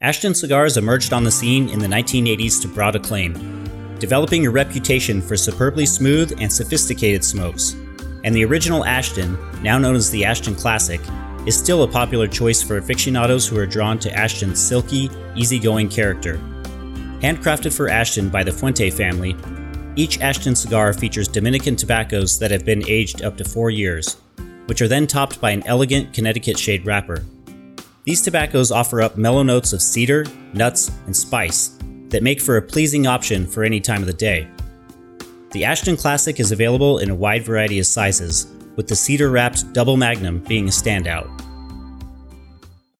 Ashton cigars emerged on the scene in the 1980s to broad acclaim, developing a reputation for superbly smooth and sophisticated smokes. And the original Ashton, now known as the Ashton Classic, is still a popular choice for aficionados who are drawn to Ashton's silky, easygoing character. Handcrafted for Ashton by the Fuente family, each Ashton cigar features Dominican tobaccos that have been aged up to four years, which are then topped by an elegant Connecticut shade wrapper. These tobaccos offer up mellow notes of cedar, nuts, and spice that make for a pleasing option for any time of the day. The Ashton Classic is available in a wide variety of sizes, with the cedar wrapped double magnum being a standout.